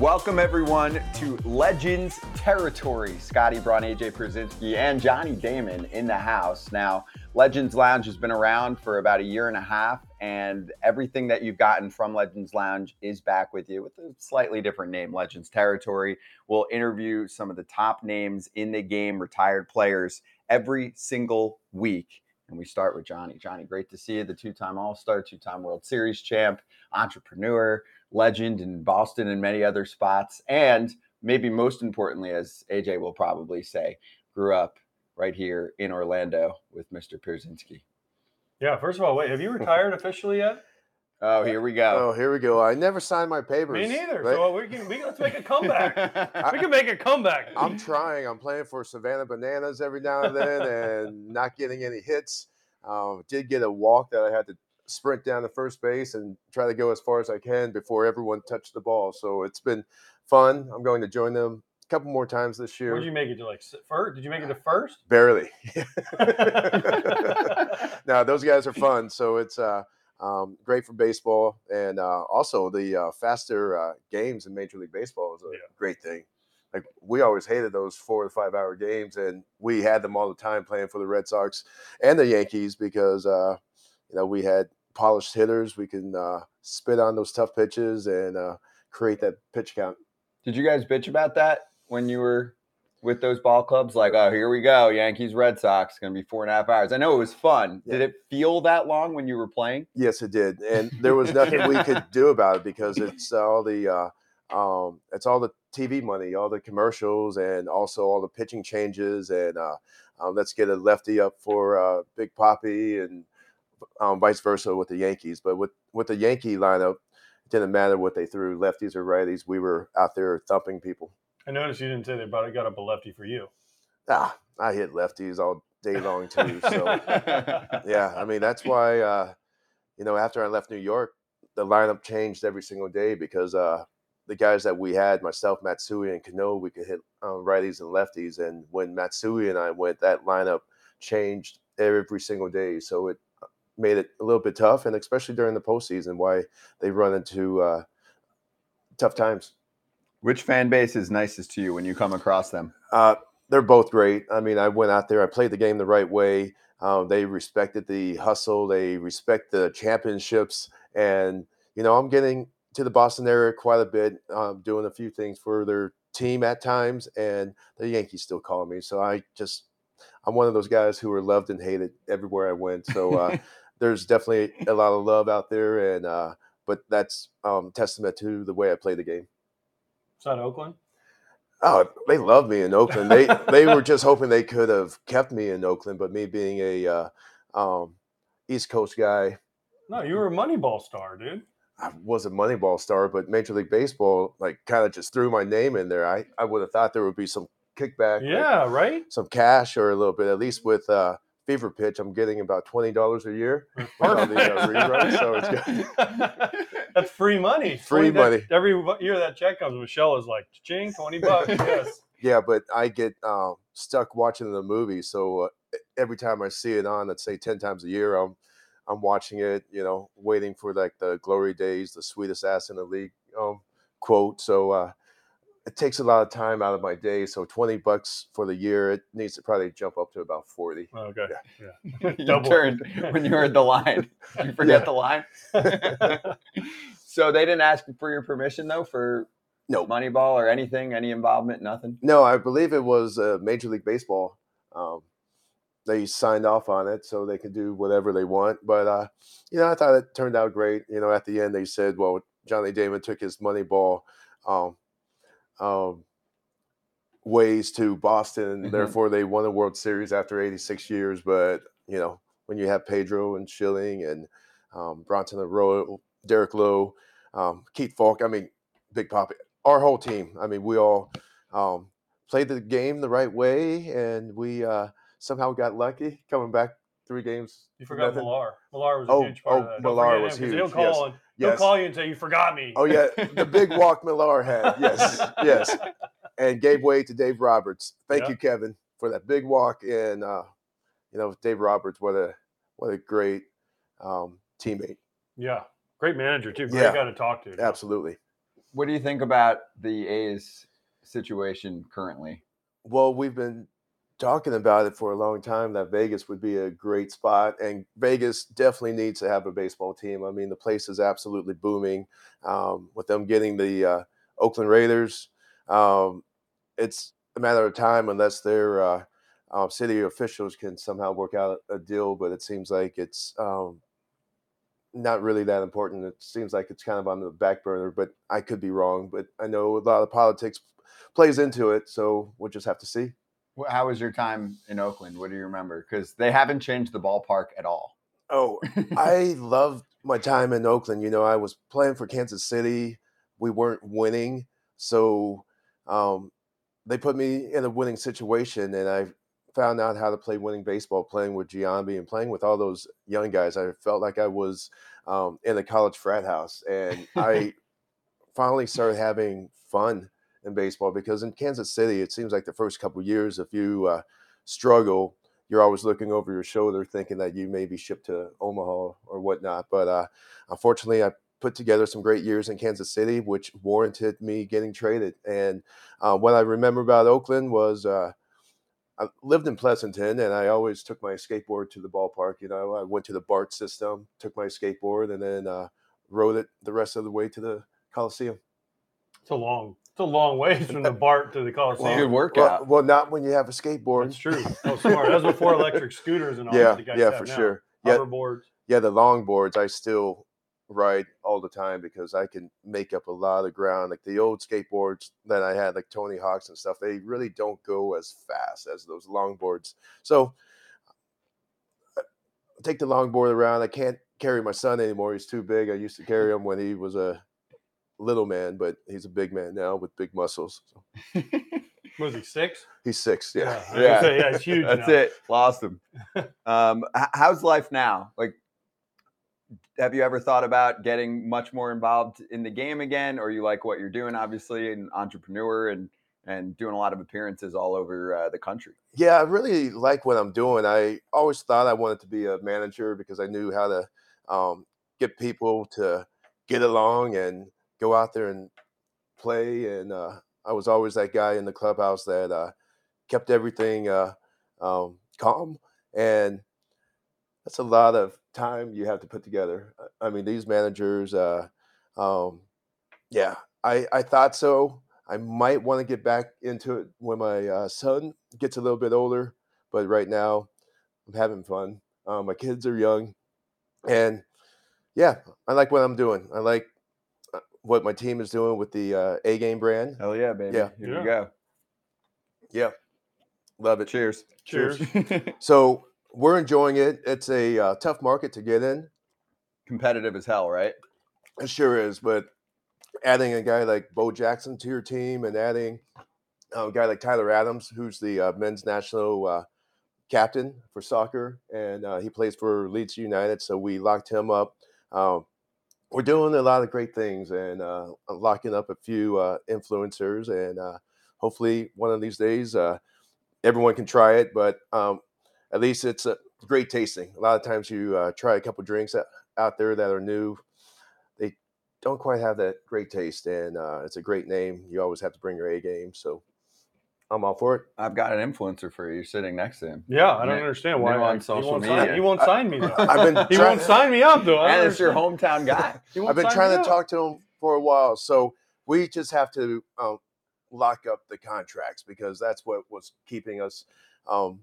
Welcome everyone to Legends Territory. Scotty Braun, AJ Pierzynski, and Johnny Damon in the house. Now, Legends Lounge has been around for about a year and a half, and everything that you've gotten from Legends Lounge is back with you with a slightly different name, Legends Territory. We'll interview some of the top names in the game, retired players, every single week. And we start with Johnny. Johnny, great to see you, the two time All Star, two time World Series champ, entrepreneur, legend in Boston and many other spots. And maybe most importantly, as AJ will probably say, grew up right here in Orlando with Mr. Pierzynski. Yeah, first of all, wait, have you retired officially yet? Oh, here we go. Oh, here we go. I never signed my papers. Me neither. right? So we can we can let's make a comeback. we can make a comeback. I'm trying. I'm playing for Savannah Bananas every now and then, and not getting any hits. Um, did get a walk that I had to sprint down to first base and try to go as far as I can before everyone touched the ball. So it's been fun. I'm going to join them a couple more times this year. Where'd you make it to? Like first? Did you make it to first? Barely. no, those guys are fun. So it's uh, um, great for baseball, and uh, also the uh, faster uh, games in Major League Baseball is a Yeah. great thing. Like we always hated those four to five hour games, and we had them all the time playing for the Red Sox and the Yankees because uh, you know we had polished hitters. We can uh, spit on those tough pitches and uh, create that pitch count. Did you guys bitch about that when you were with those ball clubs? Like, oh, here we go, Yankees, Red Sox, going to be four and a half hours. I know it was fun. Did it feel that long when you were playing? Yes, it did, and there was nothing we could do about it because it's all the uh, um, it's all the TV money, all the commercials, and also all the pitching changes. And uh, uh, let's get a lefty up for uh, Big Poppy, and um, vice versa with the Yankees. But with with the Yankee lineup, it didn't matter what they threw, lefties or righties. We were out there thumping people. I noticed you didn't say they brought got up a lefty for you. Ah, I hit lefties all day long too. So. yeah, I mean that's why uh, you know after I left New York, the lineup changed every single day because uh, the guys that we had, myself, Matsui, and Cano, we could hit uh, righties and lefties. And when Matsui and I went, that lineup changed every single day. So it made it a little bit tough, and especially during the postseason, why they run into uh, tough times. Which fan base is nicest to you when you come across them? Uh, they're both great. I mean, I went out there, I played the game the right way. Um, they respected the hustle, they respect the championships, and you know, I'm getting to the Boston area quite a bit, um, doing a few things for their team at times, and the Yankees still call me. So I just, I'm one of those guys who are loved and hated everywhere I went. So uh, there's definitely a lot of love out there, and uh, but that's um, testament to the way I play the game. Is that Oakland? Oh, they love me in Oakland. They they were just hoping they could have kept me in Oakland, but me being a uh, um, East Coast guy, No, you were a Moneyball star, dude. I was a Moneyball star, but Major League Baseball like kind of just threw my name in there. I, I would have thought there would be some kickback, Yeah, right. some cash or a little bit. At least with uh, Fever Pitch, I'm getting about twenty dollars a year. on the, uh, rerun, so it's good. That's free money. Free 20 that- money. every year that check comes, Michelle is like, ching, 20 bucks. Yes. Yeah, but I get um, stuck watching the movie. So uh, every time I see it on, let's say ten times a year, I'm I'm watching it. You know, waiting for like the glory days, the sweetest ass in the league um, quote. So uh, it takes a lot of time out of my day. So twenty bucks for the year, it needs to probably jump up to about forty. Okay. Yeah. you turned when you heard the line. You forget Yeah. the line. so they didn't ask for your permission though for No. Moneyball or anything, any involvement, nothing. No, I believe it was uh, Major League Baseball. Um, they signed off on it so they could do whatever they want. But uh, you know, I thought it turned out great. You know, at the end they said, "Well, Johnny Damon took his money ball um, um, ways to Boston, Mhm. therefore they won the World Series after 86 years." But you know, when you have Pedro and Schilling and um, Bronson Arroyo, Derek Lowe, um, Keith Foulke, I mean, Big Poppy, our whole team. I mean, we all um, played the game the right way, and we uh, somehow got lucky coming back three games. You forgot nothing. Millar. Millar was a Oh, huge part oh, of that. Millar was him, 'cause He'll huge, call, yes. And, he'll call you and say, You forgot me. Oh yeah, the big walk Millar had. Yes, yes, and gave way to Dave Roberts. Thank Yeah. you, Kevin, for that big walk. And uh, you know, Dave Roberts, what a what a great um, teammate. Yeah. Great manager, too. Great Yeah. guy to talk to. Absolutely. What do you think about the A's situation currently? Well, we've been talking about it for a long time that Vegas would be a great spot, and Vegas definitely needs to have a baseball team. I mean, the place is absolutely booming. Um, with them getting the uh, Oakland Raiders, um, it's a matter of time unless their uh, uh, city officials can somehow work out a deal. But it seems like it's um, not really that important. It seems like it's kind of on the back burner, but I could be wrong. But I know a lot of politics plays into it, so we'll just have to see. How was your time in Oakland? What do you remember? Because they haven't changed the ballpark at all. Oh, I loved my time in Oakland. You know, I was playing for Kansas City. We weren't winning, so um, they put me in a winning situation, and I found out how to play winning baseball, playing with Giambi and playing with all those young guys. I felt like I was um, in a college frat house, and I finally started having fun in baseball because in Kansas City, it seems like the first couple years, if you uh, struggle, you're always looking over your shoulder, thinking that you may be shipped to Omaha or whatnot. But uh, unfortunately, I put together some great years in Kansas City, which warranted me getting traded. And uh, what I remember about Oakland was uh, I lived in Pleasanton, and I always took my skateboard to the ballpark. You know, I went to the BART system, took my skateboard, and then uh, rode it the rest of the way to the Coliseum. It's a long, it's a long ways from the BART to the Coliseum. Good workout. Well, well, not when you have a skateboard. That's true. Oh, smart. That was before electric scooters and all Yeah, that the guys yeah, have for now. sure. Yeah, Hoverboards. yeah, the longboards I still ride all the time because I can make up a lot of ground. Like the old skateboards that I had, like Tony Hawks and stuff, they really don't go as fast as those longboards. So I take the longboard around. I can't carry my son anymore. He's too big. I used to carry him when he was a little man, but he's a big man now with big muscles. So Was he six? he's six. Yeah. I Yeah. say, yeah, it's huge. That's now. it. Lost him. Um, how's life now? Like, have you ever thought about getting much more involved in the game again, or you like what you're doing? Obviously, an entrepreneur and and doing a lot of appearances all over uh, the country. Yeah, I really like what I'm doing. I always thought I wanted to be a manager because I knew how to um, get people to get along and go out there and play. And uh, I was always that guy in the clubhouse that uh, kept everything uh, um, calm. And that's a lot of time you have to put together. I mean, these managers, uh, um, yeah, I, I thought so. I might want to get back into it when my uh, son gets a little bit older, but right now I'm having fun. Uh, my kids are young, and yeah, I like what I'm doing. I like what my team is doing with the uh, A game brand. Hell yeah, baby! Yeah. Here Yeah. we go. Yeah, love it. Cheers. Cheers. So we're enjoying it. It's a uh, tough market to get in. Competitive as hell, right? It sure is, but adding a guy like Bo Jackson to your team and adding uh, a guy like Tyler Adams, who's the uh, men's national uh, captain for soccer, and uh, he plays for Leeds United, so we locked him up. Um, we're doing a lot of great things and uh, locking up a few uh, influencers, and uh, hopefully one of these days uh, everyone can try it. But um, at least it's a great tasting. A lot of times you uh, try a couple drinks out, there that are new, they don't quite have that great taste, and uh, it's a great name. You always have to bring your A game, so I'm all for it. I've got an influencer for you. You're sitting next to him. Yeah, I don't New- understand new why on I- social he won't media. Sign, he won't I- sign me though. I've been he won't sign me up though. I don't And it's your hometown guy. I've been trying to up. talk to him for a while, so we just have to um, lock up the contracts because that's what was keeping us um,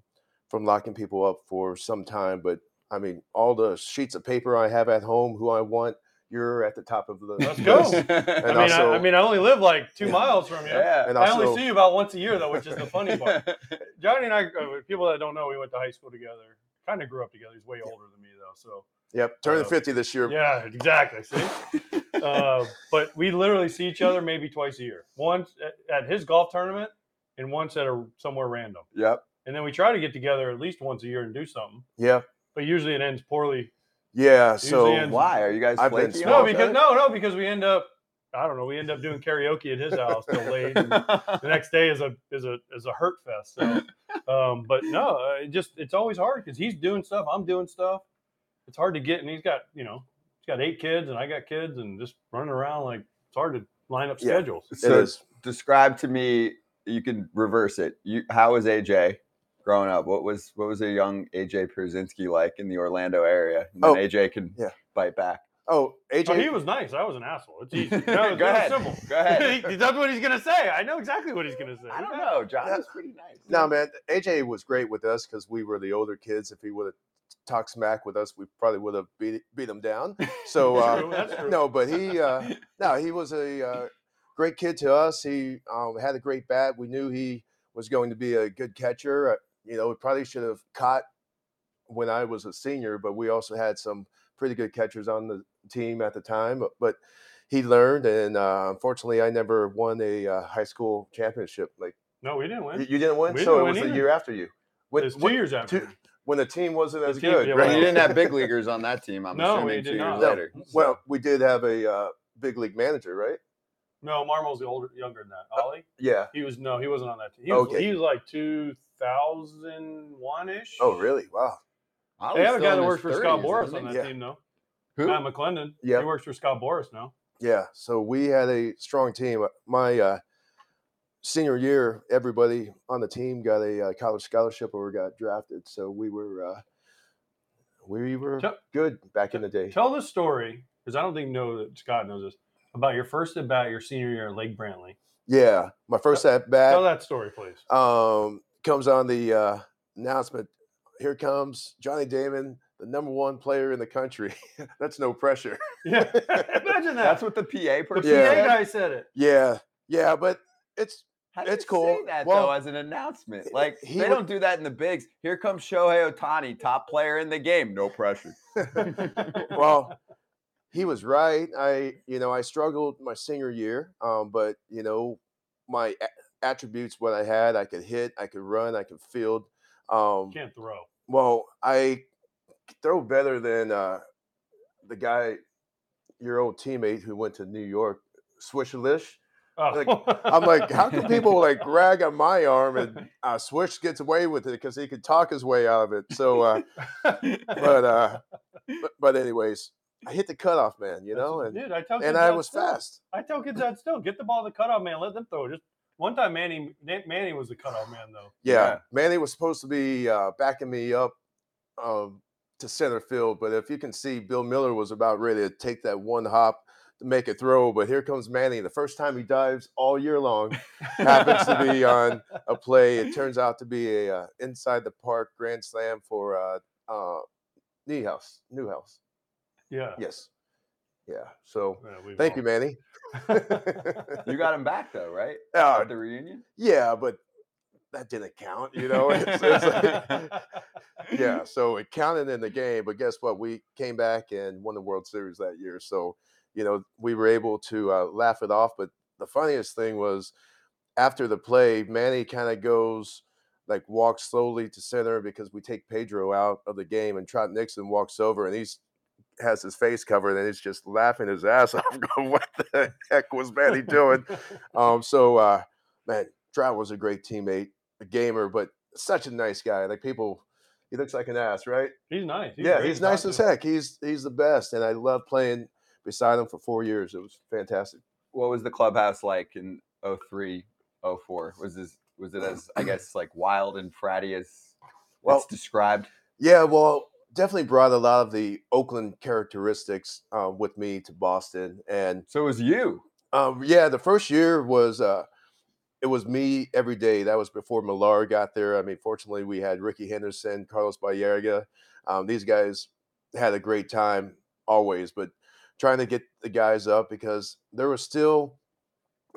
from locking people up for some time. But I mean, all the sheets of paper I have at home, who I want, you're at the top of the Let's go. And I mean, also- I, I mean, I only live like two Yeah. miles from you. yeah. And I only see you about once a year though, which is the funny part. Johnny and I, uh, people that don't know, we went to high school together. Kind of grew up together. He's way older than me though, so yep, turning Uh, 50 this year. yeah, exactly. See, uh, but we literally see each other maybe twice a year. Once at, at his golf tournament, and once at a somewhere random. Yep. And then we try to get together at least once a year and do something. Yeah, But usually it ends poorly. Yeah. So ends- Why are you guys I've been? No, because no, no, because we end up. I don't know. We end up doing karaoke at his house till late. and the next day is a is a is a hurt fest. So, um, but no, uh, it just it's always hard because he's doing stuff, I'm doing stuff. It's hard to get, and he's got you know he's got eight kids, and I got kids, and just running around like it's hard to lineup Yeah. schedules. It So is. describe to me. You can reverse it. You, how is AJ growing up? What was what was a young AJ Pierzynski like in the Orlando area? And then Oh, AJ can yeah. bite back. Oh, AJ. So he was nice. I was an asshole. It's easy. No, Go it's ahead. simple. Go ahead. He- That's what he's gonna say. I know exactly what he's gonna say. I don't know. John was pretty nice. No, man, AJ was great with us because we were the older kids. If he would have talked smack with us, we probably would have beat beat him down. So uh, True, that's true. no, but he uh, no, he was a uh, great kid to us. He um, had a great bat. We knew he was going to be a good catcher. Uh, you know, we probably should have caught when I was a senior, but we also had some pretty good catchers on the team at the time. But, but he learned, and uh, unfortunately, I never won a uh, high school championship. Like No, we didn't win. you didn't win, We so didn't it win was the year after you. When, It's two when- years after. two- when the team wasn't The as team- good, yeah, right? But you didn't have big leaguers on that team. I'm No, assuming did two years. No. later. Well, we did have a uh, big league manager, right? No, Marmol's the older, younger than that. Ollie, Yeah. he was no, he wasn't on that team. He was, Okay. he was like two thousand one ish. Oh, really? Wow. I They was have a still guy in that his works for Scott 30s, Boris isn't on he? that Yeah. team, though. Who? Matt McClendon. Yeah. he works for Scott Boras now. Yeah, so we had a strong team. Uh, My uh, senior year, everybody on the team got a uh, college scholarship or got drafted. So we were uh, we were Tell- good back in the day. Tell the story because I don't think know that Scott knows this about your first at bat your senior year at Lake Brantley. Yeah, my first at bat Tell bat that story, please. um, comes on the uh, announcement. Here comes Johnny Damon, the number one player in the country. That's no pressure. Yeah, imagine that. That's what the PA person The PA said? guy said it. Yeah, yeah, but it's How do It's you cool. Say that Well, though as an announcement, like he they wa- don't do that in the bigs. Here comes Shohei Ohtani, top player in the game, no pressure. well, he was right. I, you know, I struggled my senior year, um, but you know, my a- attributes, what I had, I could hit, I could run, I could field. Um, Can't throw. well, I throw better than uh, the guy, your old teammate who went to New York, Swishalish. Oh. Like, I'm like, how can people like rag on my arm and uh, Swish gets away with it because he could talk his way out of it. So, uh, but uh, but, but anyways, I hit the cutoff, man. You know, and dude, I tell and I was fast. I tell kids that still. Get the ball to cutoff man. Let them throw. Just one time, Manny Manny was the cutoff man though. Yeah, Yeah. Manny was supposed to be uh, backing me up um, to center field, but if you can see, Bill Mueller was about ready to take that one hop to make a throw. But here comes Manny. The first time he dives all year long happens to be on a play. It turns out to be a uh, inside the park grand slam for uh, uh, Newhouse. Newhouse. Yeah. Yes. Yeah. So Yeah, thank all- you, Manny. You got him back though, right? Uh, At the reunion. yeah, but that didn't count. You know, it's, it's like- yeah. So it counted in the game, but guess what? We came back and won the World Series that year. So you know, we were able to uh, laugh it off. But the funniest thing was after the play, Manny kind of goes like walks slowly to center because we take Pedro out of the game, and Trot Nixon walks over and he's has his face covered and he's just laughing his ass off. Going, what the heck was Manny doing? Um, so uh, man, Trot was a great teammate, a gamer, but such a nice guy. Like people, he looks like an ass, right? He's nice. yeah, he's nice as heck. He's he's the best, and I love playing beside him for four years. It was fantastic. What was the clubhouse like in 03, 04? Was this was it as I guess like wild and fratty as Well- it's described? Yeah, well, definitely brought a lot of the Oakland characteristics uh, with me to Boston, and So was you. Um, yeah, the first year was uh, it was me every day. That was before Millar got there. I mean, fortunately, we had Rickey Henderson, Carlos Baerga. Um, these guys had a great time always, but trying to get the guys up because there were still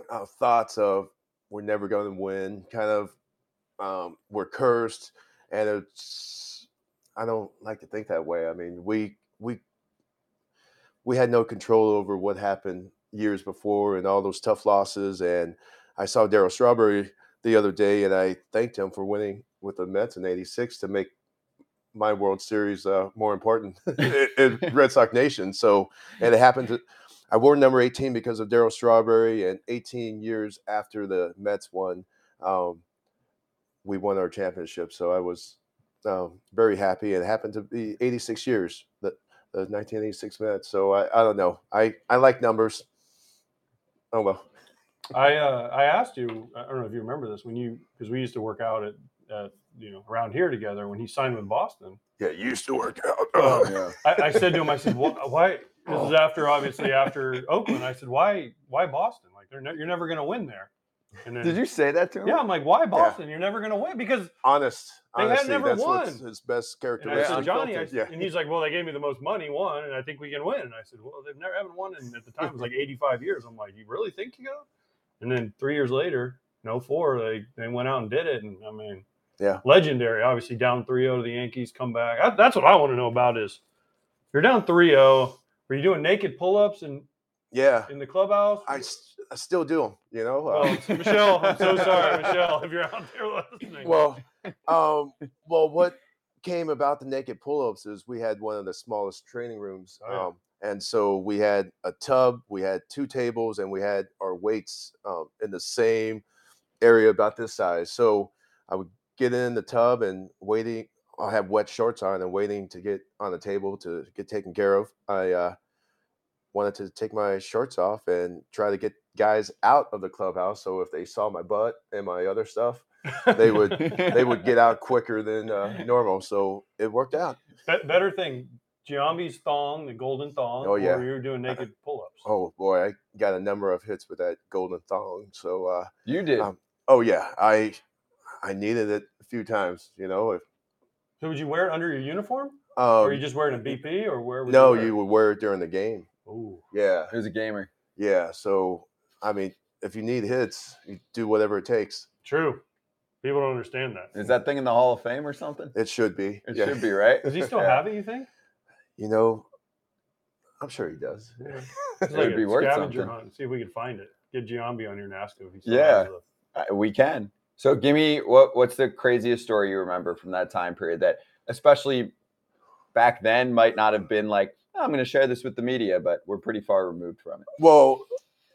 uh, thoughts of we're never going to win. Kind of um, we're cursed, and it's I don't like to think that way. I mean, we we we had no control over what happened years before and all those tough losses. And I saw Darryl Strawberry the other day, and I thanked him for winning with the Mets in '86 to make my World Series uh, more important in Red Sox Nation. So, and it happened to. I wore number 18 because of Darryl Strawberry, and 18 years after the Mets won, um, we won our championship. So I was um, very happy. It happened to be 86 years that the 1986 Mets. So I, I don't know. I, I like numbers. Oh well. I uh, I asked you. I don't know if you remember this when you because we used to work out at, at you know around here together when he signed with Boston. Yeah, you used to work out. Oh, Yeah. I, I said to him, I said, "Wh- why? This is after obviously after Oakland. I said, why why Boston? Like they're ne- you're never going to win there. And then, Did you say that to him? Yeah, I'm like, why Boston? You're never going to win because Honest. They had Honesty, never won. his best And I said, Johnny, I, yeah. and he's like, well, they gave me the most money, one, and I think we can win. And I said, well, they've never haven't won, and at the time it was like 85 years. I'm like, you really think you go? And then three years later, no oh four, they they went out and did it, and I mean, Yeah. legendary. Obviously, down 3-0 to the Yankees, come back. That- that's what I want to know about is, you're down 3-0. Were you doing naked pull-ups in Yeah, in the clubhouse? I I still do them. You know. uh, well, Michelle, I'm so sorry, Michelle, if you're out there listening. well, um, well, what came about the naked pull-ups is we had one of the smallest training rooms, Oh, yeah. um, and so we had a tub, we had two tables, and we had our weights um, in the same area about this size. So I would get in the tub and waiting. I'll have wet shorts on and waiting to get on the table to get taken care of. I uh, wanted to take my shorts off and try to get guys out of the clubhouse. So if they saw my butt and my other stuff, they would they would get out quicker than uh, normal. So it worked out. Be- better thing, Giambi's thong, the golden thong, Oh, yeah. or you were doing naked pull-ups. Oh boy, I got a number of hits with that golden thong. So uh, You did. Um, oh yeah, I I needed it a few times. You know, if So would you wear it under your uniform, um, or are you just wearing a BP, or where? Would no, wear you would wear it during the game. Ooh. Yeah, was a gamer. yeah. So I mean, if you need hits, you do whatever it takes. True. People don't understand that. Is that thing in the Hall of Fame or something? It should be. It yeah. should be, right? Does he still Yeah. have it? You think? You know, I'm sure he does. Yeah. It'd be worth scavenger something. hunt. See if we can find it. Get Giambi on your NASCO. If Yeah. we can. So give me what what's the craziest story you remember from that time period that especially back then might not have been like "Oh, I'm going to share this with the media, but we're pretty far removed from it. Well,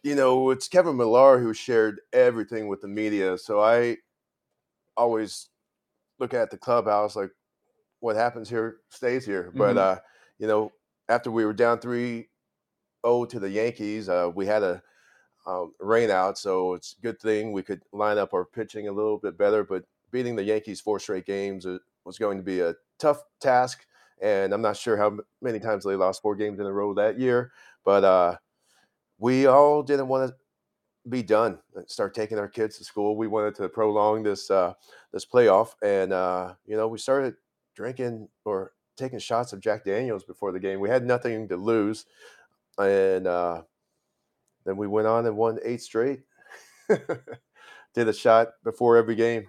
you know, it's Kevin Millar who shared everything with the media. So I always look at the clubhouse like what happens here stays here. But Mhm. uh, you know, after we were down 3-0 to the Yankees, uh, we had a um, rain out, so it's a good thing we could line up our pitching a little bit better. But beating the Yankees four straight games uh, was going to be a tough task, and I'm not sure how many times they lost four games in a row that year. But uh, we all didn't want to be done and start taking our kids to school. We wanted to prolong this uh, this playoff, and uh, you know we started drinking or taking shots of Jack Daniels before the game. We had nothing to lose, and uh, then we went on and won eight straight. Did a shot before every game,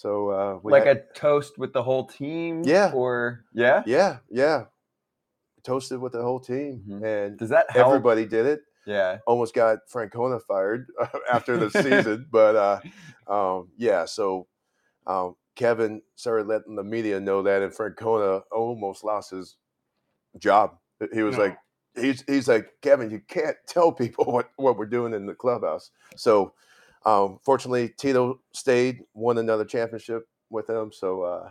so uh, we like had- a toast with the whole team. Yeah. Or yeah. yeah, yeah, toasted with the whole team, Mhm. and Does that help? everybody did it. Yeah. almost got Francona fired after the season, but uh, um, yeah. So um, Kevin started letting the media know that, and Francona almost lost his job. He was No. like, he's he's like, Kevin, you can't tell people what what we're doing in the clubhouse. So um, fortunately, Tito stayed, won another championship with him. So uh,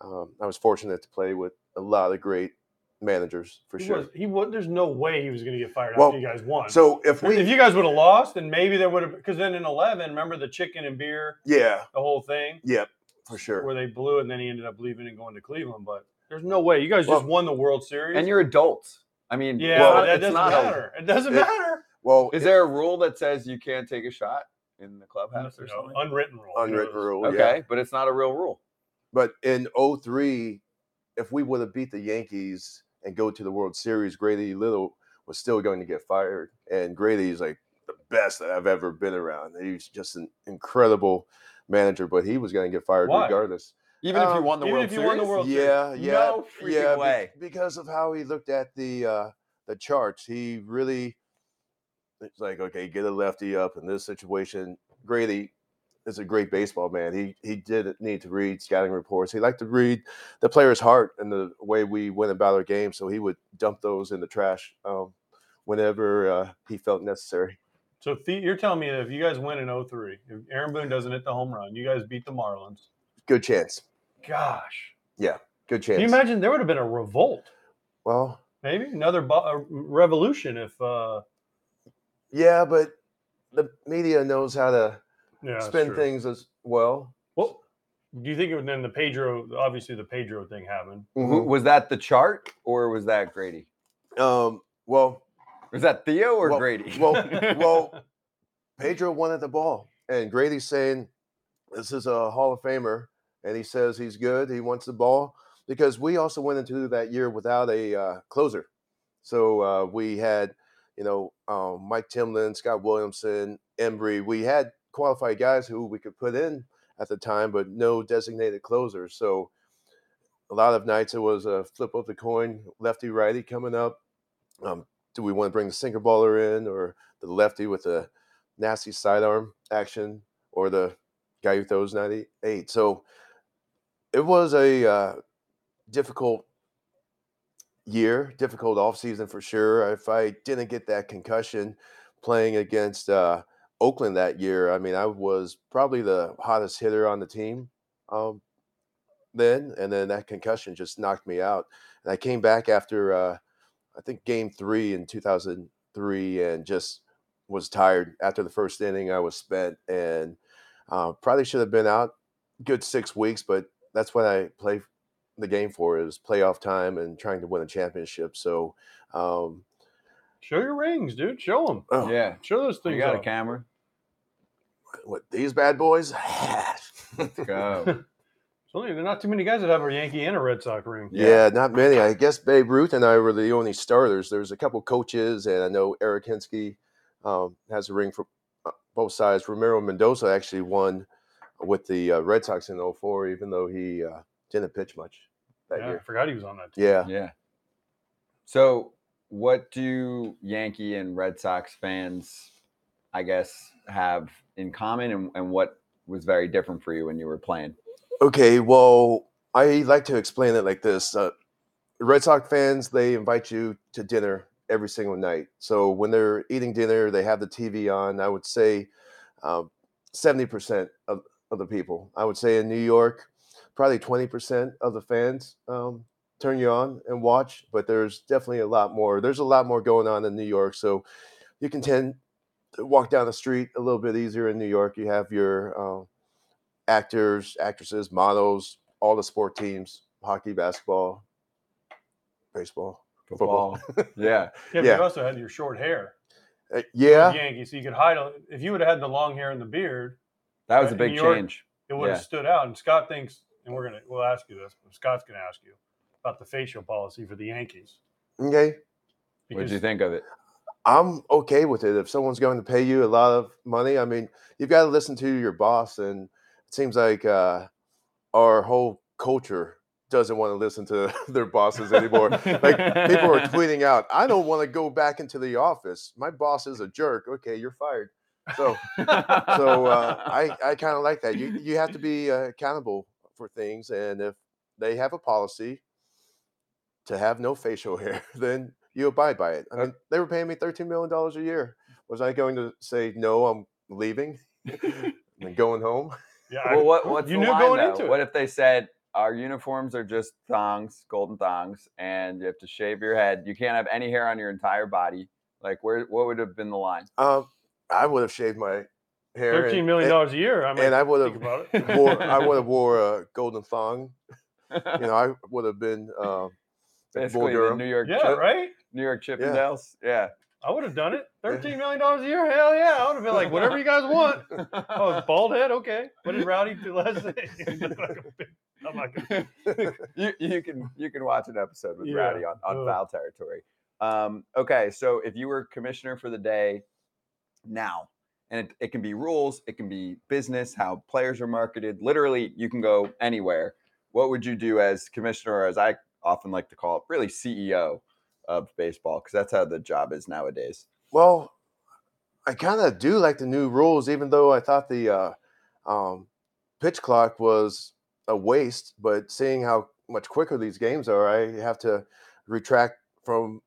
um, I was fortunate to play with a lot of great managers for He sure. was, he was, There's no way he was going to get fired Well, after you guys won. So if we, if you guys would have lost, then maybe there would have. Because then in 11, remember the chicken and beer, yeah, the whole thing, yeah, for sure. where they blew it, and then he ended up leaving and going to Cleveland. But there's no way you guys Well- just won the World Series. And you're adults. I mean, yeah, it's Well, not- that doesn't not a- matter. it doesn't it- matter. Well, is there a rule that says you can't take a shot in the clubhouse or You know, something? unwritten rule. unwritten rule. Okay, Yeah. but it's not a real rule. But in 03, if we would have beat the Yankees and go to the World Series, Grady Little was still going to get fired. And Grady is like the best that I've ever been around. He's just an incredible manager, but he was going to get fired Why? regardless. Even if you Um, won the even World if you Series. won the World Series. Yeah, yeah, No freaking yeah, be- because of how he looked at the uh, the charts, he really it's like okay, get a lefty up in this situation. Grady is a great baseball man. He he didn't need to read scouting reports. He liked to read the player's heart and the way we went about our game. So he would dump those in the trash um, whenever uh, he felt necessary. So the, you're telling me that if you guys win in 03, if Aaron Boone doesn't hit the home run, you guys beat the Marlins. Good chance. Gosh, Yeah, Good chance. can you imagine there would have been a revolt? well, Maybe another bo- revolution if uh, yeah, but the media knows how to Yeah, spin things as well. Well, do you think it, then the Pedro, obviously the Pedro thing happened? Who- was that the chart or was that Grady? Um, well, Was that Theo or Well- Grady? well, well, Pedro wanted the ball, and Grady's saying this is a Hall of Famer, and he says he's good. He wants the ball because we also went into that year without a uh, closer. So uh, we had, you know, um, Mike Timlin, Scott Williamson, Embree. We had qualified guys who we could put in at the time, but no designated closers. So a lot of nights it was a flip of the coin, lefty righty coming up. Um, do we want to bring the sinker baller in or the lefty with a nasty sidearm action or the guy who throws 98? So it was a uh, difficult year, difficult offseason for sure. If I didn't get that concussion playing against uh, Oakland that year, I mean, I was probably the hottest hitter on the team um, then. And then that concussion just knocked me out. And I came back after, uh, I think, game three in 2003 and just was tired. After the first inning, I was spent and uh, probably should have been out good six weeks, but that's what I play the game for is playoff time and trying to win a championship. So, um, Show your rings, dude. Show them. oh, yeah. Show those things. You things. got a camera? what these bad boys? Let's go. There's only there's not too many guys that have a Yankee and a Red Sox ring. Yeah. yeah. not many. I guess Babe Ruth and I were the only starters. There's a couple coaches, and I know Eric Hinske um, has a ring for uh, both sides. Ramiro Mendoza actually won with the uh, Red Sox in 04, even though he uh, didn't pitch much that Yeah, I forgot he was on that team. Yeah. Yeah. So, what do Yankee and Red Sox fans, I guess, have in common, and, and what was very different for you when you were playing? Okay, well, I like to explain it like this. Uh, Red Sox fans, they invite you to dinner every single night. So when they're eating dinner, they have the TV on. I would say um, 70% of, of the people. I would say in New York, probably 20% of the fans um, turn you on and watch, but there's definitely a lot more. There's a lot more going on in New York. So you can tend to walk down the street a little bit easier in New York. You have your uh, actors, actresses, models, all the sport teams, hockey, basketball, baseball, football. yeah. Yeah, but Yeah. you also had your short hair. Uh, yeah, Yankee, so you could hide. a- If you would have had the long hair and the beard, That was a big York- change. it would have Yeah. stood out. And Scott thinks, and we're gonna we'll ask you this. But Scott's gonna ask you about the facial policy for the Yankees. okay. What did you think of it? I'm okay with it. If someone's going to pay you a lot of money, I mean, you've got to listen to your boss. And it seems like uh, our whole culture doesn't want to listen to their bosses anymore. like people are tweeting out, I don't want to go back into the office. My boss is a jerk. Okay, you're fired. So, so uh, I, I kind of like that. You, you have to be uh, accountable for things. And if they have a policy to have no facial hair, then you abide by it. I mean, they were paying me $13 million a year. Was I going to say, no, I'm leaving and going home? Yeah, I- well, what, what's you the knew line, going though? into it. What if they said our uniforms are just thongs, golden thongs, and you have to shave your head? You can't have any hair on your entire body. Like, where? What would have been the line? Um, I would have shaved my hair. Thirteen million and- dollars a year. I might and I would have about wore, I would have wore a golden thong. You know, I would have been uh, like Bull Basically, the New York, yeah, Chip- right. New York Chippendales. Yeah. I would have done it. Thirteen million dollars a year. Hell yeah! I would have been like, whatever you guys want. Oh, bald head. Okay. What did Rowdy do last night? I'm not gonna. you, you can you can watch an episode with Yeah. Rowdy on, on Ugh. foul territory. Um, okay, so if you were commissioner for the day now, and it, it can be rules, it can be business, how players are marketed. Literally, you can go anywhere. What would you do as commissioner, or as I often like to call it, really CEO of baseball? Because that's how the job is nowadays. Well, I kind of do like the new rules, even though I thought the uh, um, pitch clock was a waste. But seeing how much quicker these games are, I have to retract from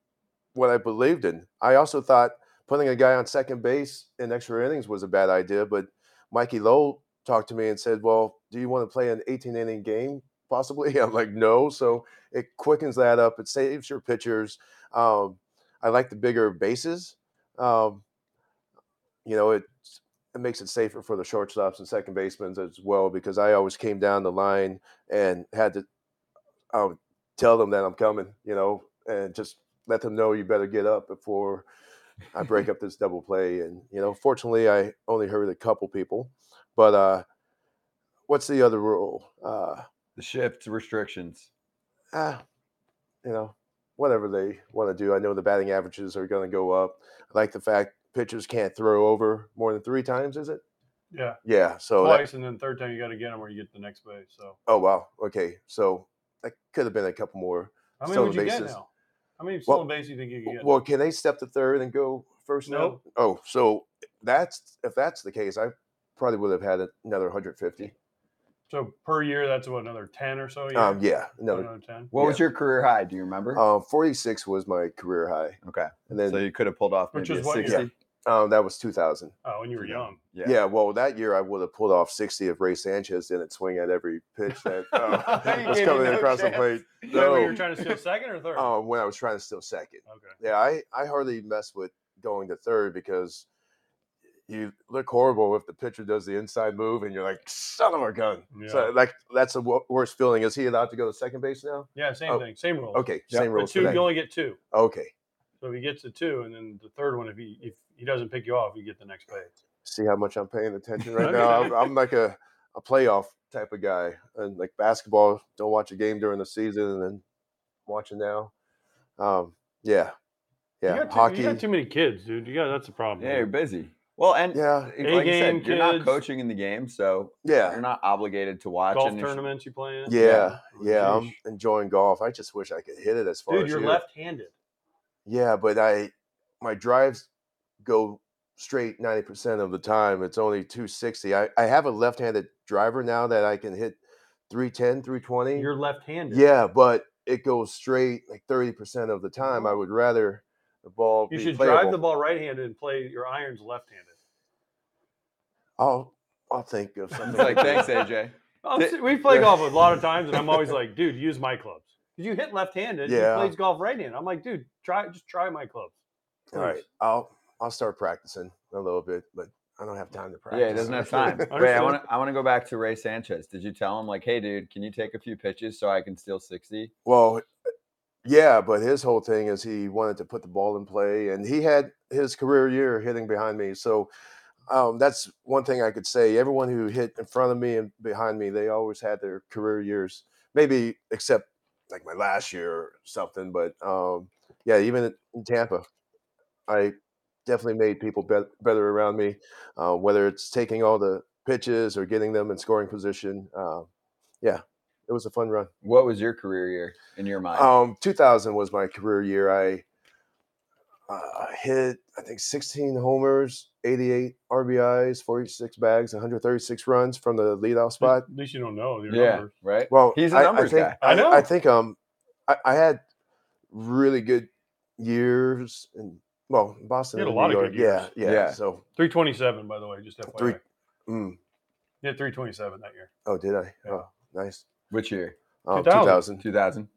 what I believed in. I also thought putting a guy on second base in extra innings was a bad idea. But Mikey Lowell talked to me and said, "Well, do you want to play an 18 inning game?" Possibly. I'm like, no. So it quickens that up. It saves your pitchers. Um, I like the bigger bases. Um, you know, it it makes it safer for the shortstops and second basemen as well because I always came down the line and had to um, tell them that I'm coming, you know, and just let them know you better get up before I break up this double play. And you know, fortunately, I only hurt a couple people, but uh, what's the other rule? Uh, The shift restrictions. ah, you know, whatever they want to do. I know the batting averages are going to go up. I like the fact pitchers can't throw over more than three times. Is it? Yeah, Yeah. So that, twice, and then third time you got to get them, or you get the next base. So oh wow. Okay. So that could have been a couple more. how many Stolen would you get now? How many Well- bases do you think you can get? Well, can they step to third and go first No. Nope. Oh, so that's if that's the case, I probably would have had another 150. so per year, that's what another ten or so. Yeah, year? Um, yeah, another. another ten. What was your career high? Do you remember? Um, 46 was my career high, okay. and then So you could have pulled off Which maybe is a what year? 60. um, that was 2000. Oh, when you were young. Yeah. yeah. well, that year I would have pulled off 60 if Rey Sanchez didn't swing at every pitch that uh, was coming no across the plate. Is that when you were trying to steal second or third? Uh, when I was trying to steal second. okay. Yeah, I, I hardly mess with going to third because you look horrible if the pitcher does the inside move and you're like, son of a gun. So Yeah. like that's the worst feeling. Is he allowed to go to second base now? Yeah, same Oh, thing, same rule. Okay, Yeah, same But rules. two, you only get two. Okay. So if he gets to two, and then the third one, if he if he doesn't pick you off, you get the next base. See how much I'm paying attention right now. I'm, I'm like a, a playoff type of guy, and like basketball, don't watch a game during the season and then watching now. Um, yeah, yeah, you got too, hockey. You got too many kids, dude. You got that's a problem. Yeah, you're busy. Well, and Yeah. like you said, A-game you're not coaching in the game, so yeah, you're not obligated to watch. Golf and you should- tournaments you play in. yeah, yeah. I'm enjoying golf. I just wish I could hit it as far Dude, as you're you. left-handed. Yeah, but I my drives go straight 90% of the time. It's only 260. I, I have a left-handed driver now that I can hit 310, 320. You're left-handed. yeah, but it goes straight like 30% of the time. I mm-hmm. would rather the ball You be should playable. drive the ball right-handed and play your irons left-handed. I'll I'll think of something. Like, thanks, AJ. We play golf a lot of times, and I'm always like, dude, use my clubs. Because you hit left-handed, Yeah. he plays golf right-handed. I'm like, dude, try just try my clubs. All right. I'll I'll start practicing a little bit, but I don't have time to practice. Yeah, he doesn't have time. Wait, I want to. I want to go back to Rey Sanchez. Did you tell him like, hey, dude, can you take a few pitches so I can steal sixty? Well, yeah, but his whole thing is he wanted to put the ball in play, and he had his career year hitting behind me. So um, that's one thing I could say. Everyone who hit in front of me and behind me, they always had their career years. Maybe except like my last year or something. But um, yeah, even in- in Tampa, I definitely made people bet better around me. Uh, whether it's taking all the pitches or getting them in scoring position. Uh, yeah, it was a fun run. What was your career year in your mind? Um, 2000 was my career year. I uh, hit, I think, 16 homers, 88 RBIs, 46 bags, 136 runs from the leadoff spot. At least you don't know your yeah, numbers. right. Well, He's a I- I numbers think- guy. I know. I think um, I, I had really good years in well, Boston. You had a lot New of York. good years. Yeah, yeah. Yeah. So 327, by the way, just FYI. three. Mm, You had 327 that year. oh, did I? Yeah. Oh, nice. Which year? Um, 2000. 2000. Two thousand.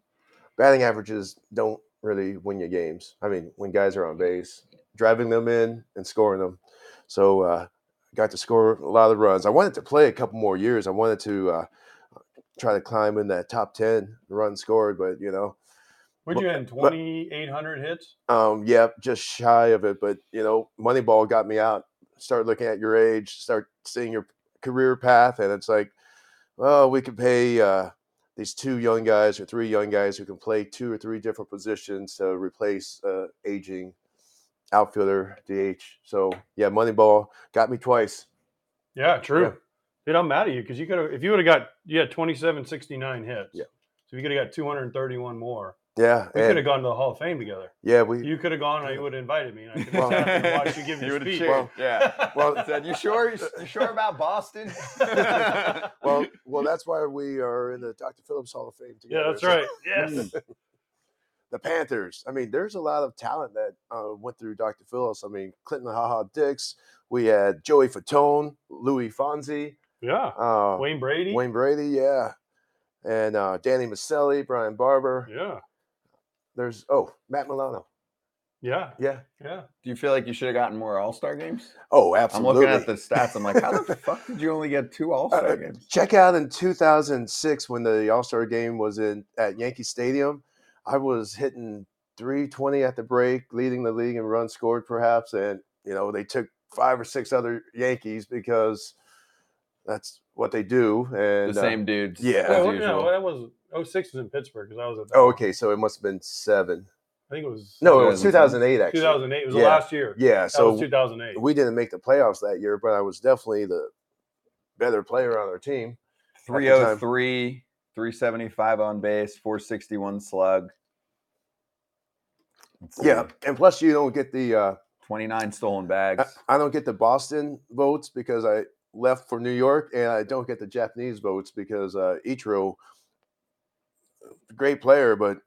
batting averages don't really win you games. I mean, when guys are on base, driving them in and scoring them. So uh, got to score a lot of the runs. I wanted to play a couple more years. I wanted to uh, try to climb in that top ten runs scored, but you know, What'd you end? 2,800 hits? um, yeah, just shy of it. But you know, Moneyball got me out. Start looking at your age, start seeing your career path, and it's like, well, we could pay uh, these two young guys or three young guys who can play two or three different positions to replace uh, aging outfielder DH. So yeah, Moneyball got me twice. Yeah, true. Yeah. Dude, I'm mad at you because you could have, if you would have got, you had 2769 hits. Yeah. So you could have got 231 more. Yeah, We could have gone to the Hall of Fame together. yeah, we You could have gone and you would have invited me. And I could Well- have sat there and watched you give He your would've speech. Well- yeah. well, Said, you sure? You sure about Boston? well, well, that's why we are in the Dr. Phillips Hall of Fame together. yeah, that's So- right. Yes. The Panthers. I mean, there's a lot of talent that uh, went through Dr. Phillips. I mean, Clinton Haha Dix. We had Joey Fatone, Louis Fonsi, Yeah. uh, Wayne Brady. Wayne Brady, yeah, and uh, Danny Maselli, Brian Barber. Yeah. There's oh Matt Milano. Yeah, Yeah. yeah. Do you feel like you should have gotten more All Star games? Oh, absolutely. I'm looking at the stats. I'm like, how the fuck did you only get two All Star Uh, games? check out in 2006 when the All Star game was in at Yankee Stadium. I was hitting 320 at the break, leading the league in runs scored, perhaps. And you know they took five or six other Yankees because that's what they do. The And uh, same dudes. yeah. as Well, usual. no, that was 06 was in Pittsburgh because I was at. that oh, one. okay, so it must have been seven. I think it was. No, it was 2008 actually. 2008. It was Yeah. the last year. Yeah, That so was 2008. we didn't make the playoffs that year, but I was definitely the better player on our team. at the time. 303, 375 on base, 461 slug. Yeah, and plus you don't get the. Uh, 29 stolen I, bags. I don't get the Boston votes because I left for New York, and I don't get the Japanese votes because uh, Ichiro, great player, but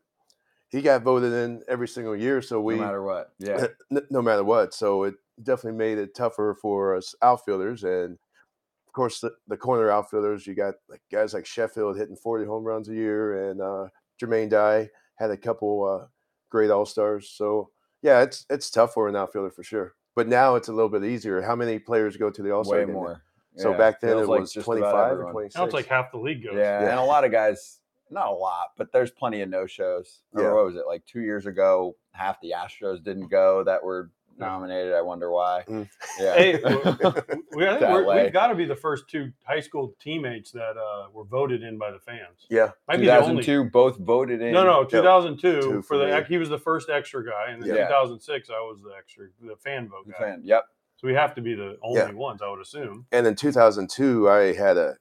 he got voted in every single year. So we, no matter what. Yeah. n- no matter what, so it definitely made it tougher for us outfielders, and of course the, the corner outfielders. You got like guys like Sheffield hitting forty home runs a year, and uh, Jermaine Dye had a couple uh, great all stars. So yeah, it's it's tough for an outfielder for sure. But now it's a little bit easier. How many players go to the all star Way game? more. So Yeah, back then feels it was just twenty about five or everyone. twenty Now it's six. like half the league goes. Yeah, Yeah. and a lot of guys, not a lot, but there's plenty of no shows. Yeah. What was it like two years ago? Half the Astros didn't go that were nominated. I wonder why. Mm. Yeah, Hey, we, we, I think To we're, LA. we've got to be the first two high school teammates that uh, were voted in by the fans. yeah, Might be the only. 2002 both voted in. No, no, Two 2002 for for the he was the first extra guy, and then Yeah. 2006 I was the extra the fan vote The guy. fan. Yep. So we have to be the only Yeah. ones, I would assume. and in two thousand two, I had a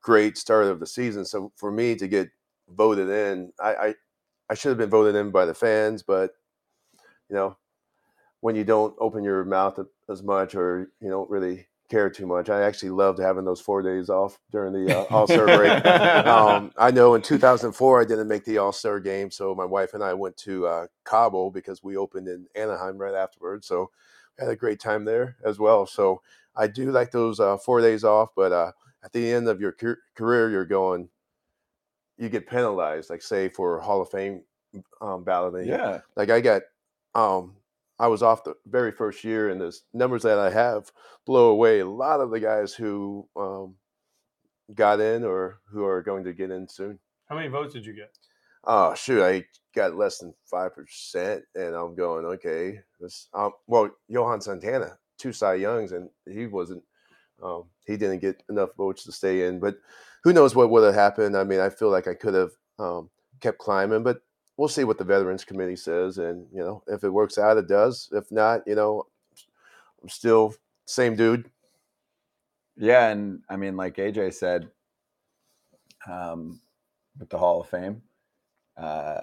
great start of the season. So for me to get voted in, I I, I should have been voted in by the fans, but you know, when you don't open your mouth as much or you don't really care too much, I actually loved having those four days off during the uh, All Star break. um, I know in 2004 I didn't make the All Star game, so my wife and I went to uh, Cabo because we opened in Anaheim right afterwards. So we had a great time there as well. So I do like those uh, four days off, but uh, at the end of your career, you're going, you get penalized, like say for Hall of Fame um, balloting. Yeah. Like I got, um, I was off the very first year, and the numbers that I have blow away a lot of the guys who um, got in or who are going to get in soon. How many votes did you get? Oh shoot, I got less than five percent, and I'm going okay. This, um, well, Johan Santana, two Cy Youngs, and he wasn't. Um, he didn't get enough votes to stay in, but who knows what would have happened? I mean, I feel like I could have um, kept climbing, but we'll see what the Veterans Committee says, and you know, if it works out, it does. If not, you know, I'm still same dude. Yeah, and I mean, like AJ said, um, with the Hall of Fame, uh,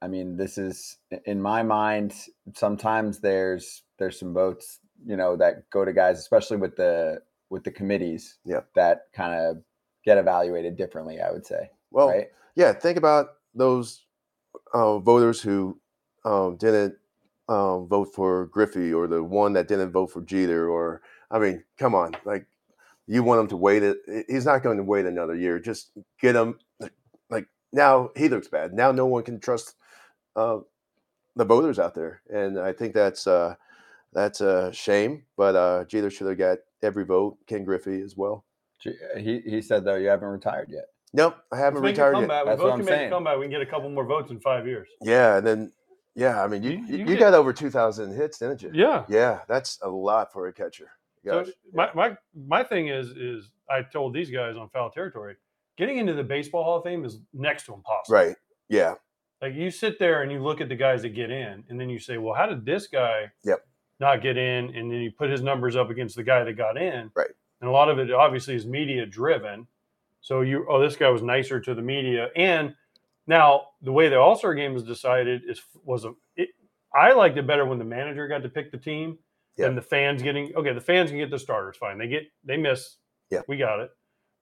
I mean, this is in my mind. Sometimes there's there's some votes, you know, that go to guys, especially with the with the committees, Yeah. that kind of get evaluated differently. I would say, Well, right? yeah, think about those uh, voters who um, didn't um, vote for Griffey or the one that didn't vote for Jeter. Or, I mean, come on, like you want him to wait it. He's not going to wait another year. Just get him. Like now, he looks bad. Now, no one can trust uh, the voters out there, and I think that's uh, that's a shame. But uh, Jeter should have got every vote. Ken Griffey as well. G- uh, He he said though you haven't retired yet. Nope, I haven't Let's retired yet. We That's both what I'm can make saying. a comeback. We can get a couple more votes in five years. Yeah, and then yeah, I mean, you You- you, you you get- got over two thousand hits, didn't you? Yeah. Yeah, that's a lot for a catcher. So my, my my thing is is I told these guys on foul territory, getting into the baseball Hall of Fame is next to impossible. right? Yeah, Like you sit there and you look at the guys that get in, and then you say, well, how did this guy Yep. not get in? And then you put his numbers up against the guy that got in. Right. And a lot of it obviously is media driven. So you, oh, this guy was nicer to the media. And now the way the All Star game was decided is was a. It, I liked it better when the manager got to pick the team than the fans getting. Okay, the fans can get the starters, fine. They get they miss. Yeah. we got it.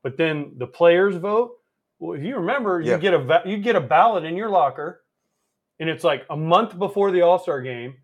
But then the players vote. Well, if you remember, you get a you get a ballot in your locker, and it's like a month before the All Star game.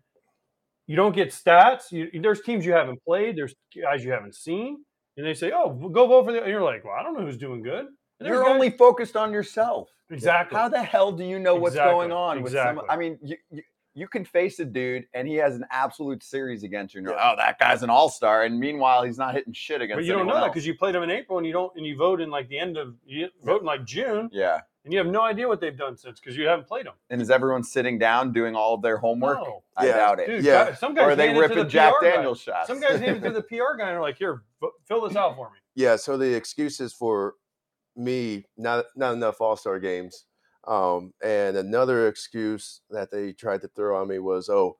You don't get stats. You, there's teams you haven't played. There's guys you haven't seen, and they say, "Oh, go vote for the." And you're like, "Well, I don't know who's doing good." And You're only focused on yourself. exactly. How the hell do you know what's Exactly, going on? With some. I mean, you, you, you can face a dude and he has an absolute series against you. And you're like, oh, that guy's an all star. And meanwhile, he's not hitting shit against But you don't know anyone that because you played him in April and you don't and you vote in like the end of you vote in like June Yeah. And you have no idea what they've done since because you haven't played them. And is everyone sitting down doing all of their homework? No. I Yeah. doubt it. Dude, Yeah. guys- some guys or are they hand it to the ripping Jack PR guy. Daniels shots? Some guys hand it to the PR guy and are like, "Here, fill this out for me." Yeah, so the excuses for me not not enough All Star games, um, and another excuse that they tried to throw on me was, oh,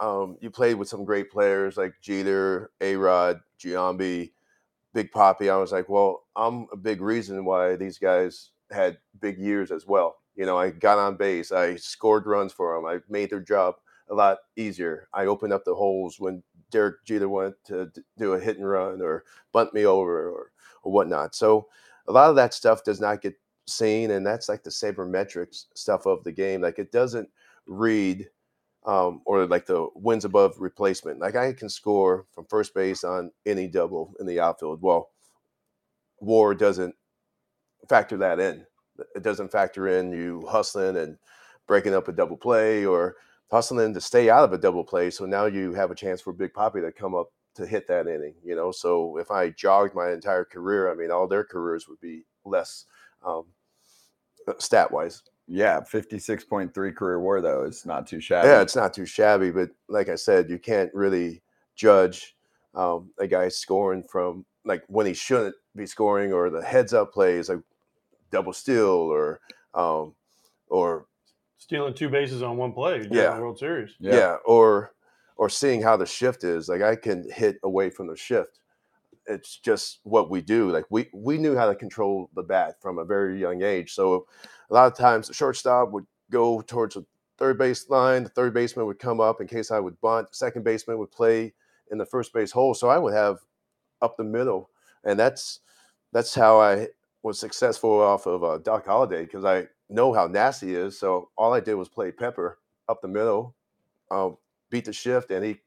um, you played with some great players like Jeter, A Rod, Giambi, Big Papi. I was like, well, I'm a big reason why these guys had big years as well. You know, I got on base, I scored runs for them, I made their job a lot easier. I opened up the holes when Derek Jeter went to do a hit and run or bunt me over or, or whatnot. So a lot of that stuff does not get seen, and that's like the sabermetrics stuff of the game. Like it doesn't read um, or like the wins above replacement. Like I can score from first base on any double in the outfield. Well, WAR doesn't factor that in. It doesn't factor in you hustling and breaking up a double play or hustling to stay out of a double play. So now you have a chance for Big Papi to come up to hit that inning, you know. So if I jogged my entire career, I mean, all their careers would be less um, stat wise. yeah, 56.3 career war, though, is not too shabby. Yeah, it's not too shabby, but like I said, you can't really judge um, a guy scoring from like when he shouldn't be scoring or the heads up plays like double steal or um, or Stealing two bases on one play during Yeah. the World Series. yeah. or or seeing how the shift is like i can hit away from the shift it's just what we do like we we knew how to control the bat from a very young age so a lot of times the shortstop would go towards the third base line the third baseman would come up in case i would bunt second baseman would play in the first base hole so i would have up the middle and that's that's how i was successful off of uh, doc Halladay because i know how nasty he is so all i did was play pepper up the middle um, beat the shift, and he,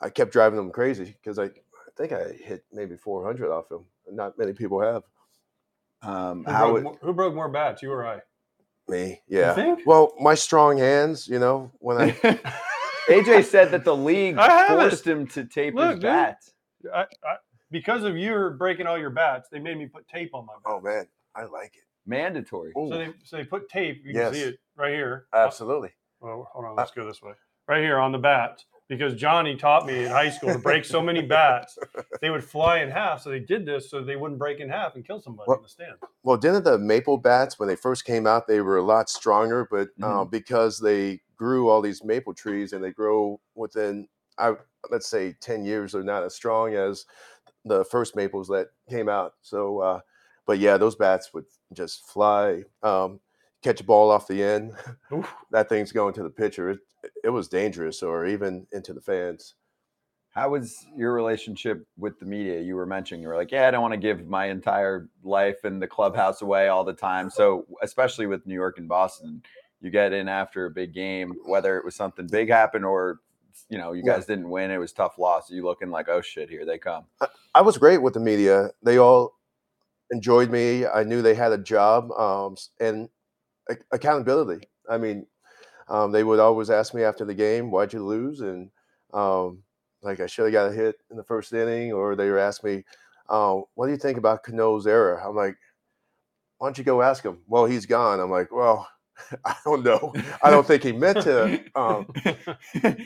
I kept driving him crazy because I, I think I hit maybe 400 off him. Not many people have Um, Who, how broke, would, more, who broke more bats, you or I? me. Yeah. think? Well, my strong hands, you know, when I AJ said that the league I have it. forced him to tape Look, his dude. bat. I, I, because of you breaking all your bats, they made me put tape on my bat. oh man, I like it. Mandatory. Ooh, So they so they put tape. You Yes. can see it right here. absolutely. Well, hold on. Let's go this way. Right here on the bats, because Johnny taught me in high school to break so many bats, they would fly in half. So they did this so they wouldn't break in half and kill somebody Well- in the stand. Well, didn't the maple bats when they first came out they were a lot stronger, but uh, because they grew all these maple trees and they grow within, I let's say, ten years, they're not as strong as the first maples that came out. So, uh, but yeah, those bats would just fly, um, catch a ball off the end. Oof. that thing's going to the pitcher. It, it was dangerous, or even into the fans. How was your relationship with the media? You were mentioning you were like, yeah, I don't want to give my entire life in the clubhouse away all the time. So, especially with New York and Boston, you get in after a big game, whether it was something big happened or you know you Yeah. guys didn't win, it was tough loss. You looking like, oh shit, here they come. I was great with the media. They all enjoyed me. I knew they had a job um, and ac- accountability. I mean, um, they would always ask me after the game, "Why'd you lose?" and um, like I should have got a hit in the first inning, or they would ask me, uh, "What do you think about Cano's error?" I'm like, "Why don't you go ask him?" Well, he's gone. I'm like, "Well, I don't know. I don't think he meant to um,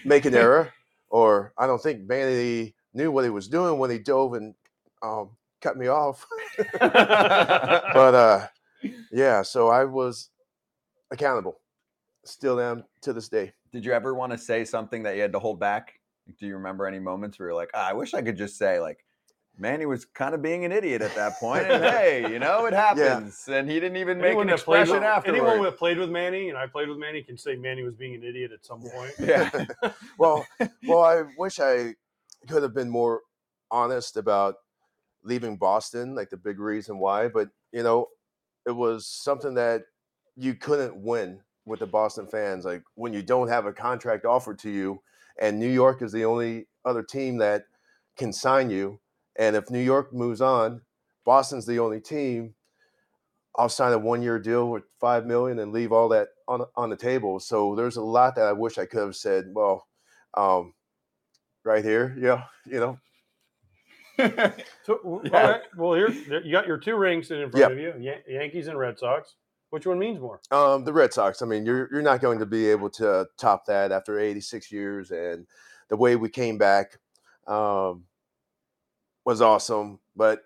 make an error, or I don't think Manny knew what he was doing when he dove and um, cut me off. but uh, yeah, so I was accountable. Still am to this day. Did you ever want to say something that you had to hold back? Do you remember any moments where you're like, ah, I wish I could just say like, Manny was kind of being an idiot at that point, and hey, you know it happens, and he didn't even make Anyone an that played expression with, afterward. anyone that played with Manny and I played with Manny can say Manny was being an idiot at some point. yeah, well, well, I wish I could have been more honest about leaving Boston, like the big reason why. But you know, it was something that you couldn't win with the Boston fans. Like when you don't have a contract offered to you, and New York is the only other team that can sign you. And if New York moves on, Boston's the only team. I'll sign a one-year deal with five million and leave all that on on the table. So there's a lot that I wish I could have said. Well, um, right here, yeah, you know, So, Yeah. all right, well, here you got your two rings in front Yep. of you: Yan- Yankees and Red Sox. Which one means more? Um, the Red Sox. I mean, you're you're not going to be able to top that after 86 years, and the way we came back um, was awesome. But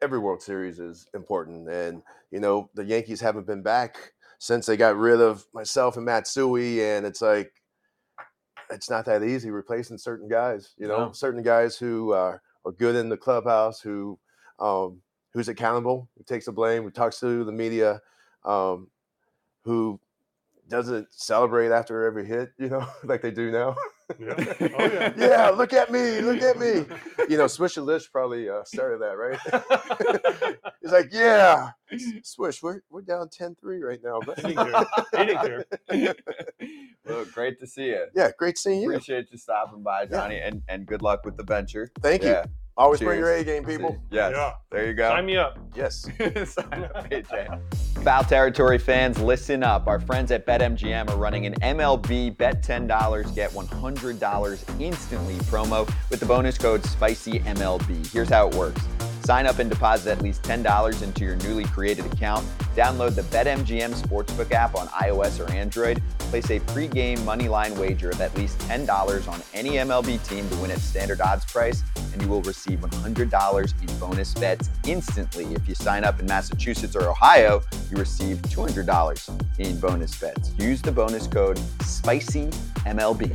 every World Series is important, and you know the Yankees haven't been back since they got rid of myself and Matsui, and it's like it's not that easy replacing certain guys. You know, No. certain guys who are, are good in the clubhouse, who um, who's accountable, who takes the blame, who talks to the media, um, who doesn't celebrate after every hit, you know, like they do now. Yeah. Oh, yeah. yeah, look at me, look at me. You know, Swisher Lish probably uh, started that, right? He's like, yeah, Swish, we're, we're down 10 3 right now. But He didn't care. He didn't care. well, great to see you. yeah, great seeing you. Appreciate you stopping by, Johnny, and, and good luck with the venture. Thank you. Yeah. Always bring your A game, people. Yes. Yeah. There you go. Sign me up. Yes. Sign up, AJ. Foul Territory fans, listen up. Our friends at BetMGM are running an MLB Bet $10, get $100 instantly promo with the bonus code SPICYMLB. Here's how it works. Sign up and deposit at least $10 into your newly created account. Download the BetMGM Sportsbook app on iOS or Android. Place a pregame moneyline wager of at least $10 on any MLB team to win at standard odds price, and you will receive $100 in bonus bets instantly. If you sign up in Massachusetts or Ohio, you receive $200 in bonus bets. Use the bonus code SPICYMLB.